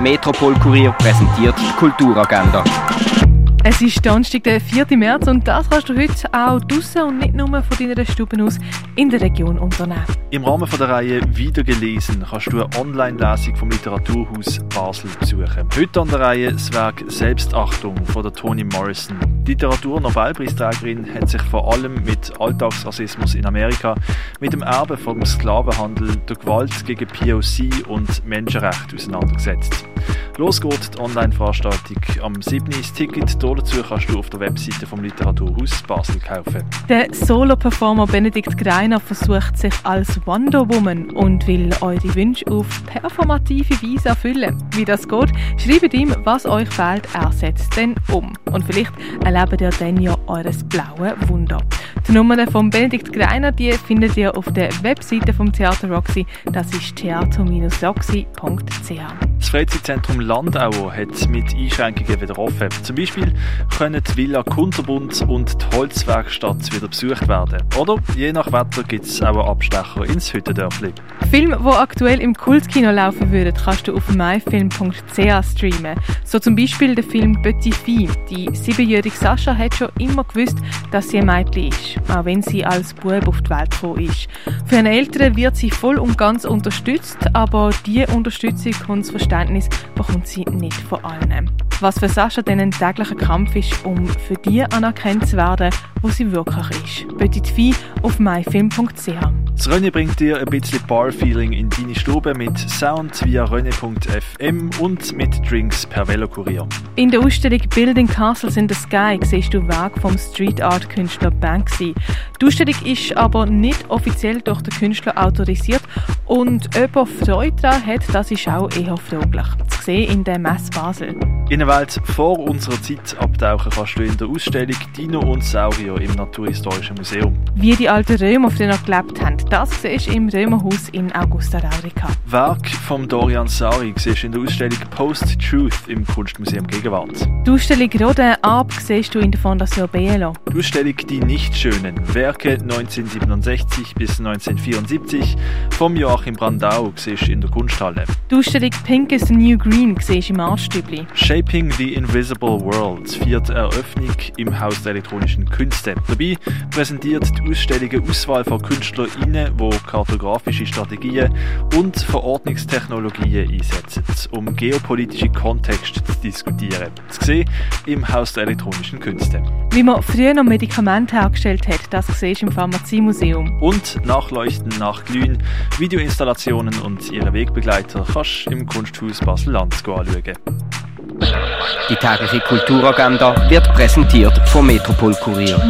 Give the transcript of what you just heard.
Metropol Kurier präsentiert Kulturagenda. Es ist Donnerstag, der 4. März und das kannst du heute auch draussen und nicht nur von deiner Stube aus in der Region unternehmen. Im Rahmen der Reihe Wiedergelesen kannst du eine Online-Lesung vom Literaturhaus Basel besuchen. Heute an der Reihe das Werk Selbstachtung von der Toni Morrison. Die Literatur-Nobelpreisträgerin hat sich vor allem mit Alltagsrassismus in Amerika, mit dem Erbe vom Sklavenhandel, der Gewalt gegen POC und Menschenrechte auseinandergesetzt. Los geht die Online-Veranstaltung am 7. Ticket. Dazu kannst du auf der Webseite vom Literaturhaus Basel kaufen. Der Solo-Performer Benedikt Greiner versucht sich als Wonder Woman und will eure Wünsche auf performative Weise erfüllen. Wie das geht, schreibt ihm, was euch fehlt, er setzt dann um. Und vielleicht erlebt ihr dann ja eures blaue Wunder. Die Nummer von Benedikt Greiner die findet ihr auf der Webseite vom Theater Roxy. Das ist theater-roxy.ch. Das Freizeitzentrum Landauer hat mit Einschränkungen wieder offen. Zum Beispiel können die Villa Kunterbund und die Holzwerkstatt wieder besucht werden. Oder je nach Wetter gibt es auch einen Abstecher ins Hüttendörfli. Filme, die aktuell im Kultkino laufen würden, kannst du auf myfilm.ch streamen. So zum Beispiel der Film Petit Fille. Die siebenjährige Sascha hat schon immer gewusst, dass sie ein Mädchen ist, auch wenn sie als Bub auf die Welt gekommen ist. Für ihre Eltern wird sie voll und ganz unterstützt, aber diese Unterstützung und das Verständnis bekommt sie nicht von allen. Was für Sascha dann ein täglicher Kampf ist, um für die anerkannt zu werden, wo sie wirklich ist. Petit Fille auf myfilm.ch. Das Rennen bringt dir ein bisschen Bar-Feeling in deine Stube mit Sound via René.fm und mit Drinks per Velokurier. In der Ausstellung Building Castles in the Sky siehst du Werk vom Street Art Künstler Banksy. Die Ausstellung ist aber nicht offiziell durch den Künstler autorisiert und ob er Freude daran hat, das ist auch eher fraglich. Zu sehen in der Messe Basel. In eine Welt vor unserer Zeit abtauchen kannst du in der Ausstellung Dino und Saurier im Naturhistorischen Museum. Wie die alten Römer auf denen gelebt haben, das siehst du im Römerhaus in Augusta Raurica. Werk von Dorian Sari siehst du in der Ausstellung Post-Truth im Kunstmuseum Gegenwart. Die Ausstellung Rodin Ab siehst du in der Fondation Bielo. Die Ausstellung Die Nichtschönen, Werke 1967 bis 1974 vom Joachim Brandau siehst in der Kunsthalle. Die Ausstellung Pink is the New Green siehst im Artstübli. Shaping the Invisible World, vierte Eröffnung im Haus der elektronischen Künste. Dabei präsentiert die Ausstellung eine Auswahl von KünstlerInnen, die kartografische Strategien und Verordnungstechnologien einsetzen, um geopolitische Kontexte zu diskutieren. Zu sehen im Haus der elektronischen Künste. Wie man früher noch Medikamente hergestellt hat, das siehst du im Pharmaziemuseum. Und Nachleuchten nach Glühen, Videoinstallationen und ihre Wegbegleiter kannst du im Kunsthaus Basel-Land anschauen. Die tägliche Kulturagenda wird präsentiert vom Metropol Kurier.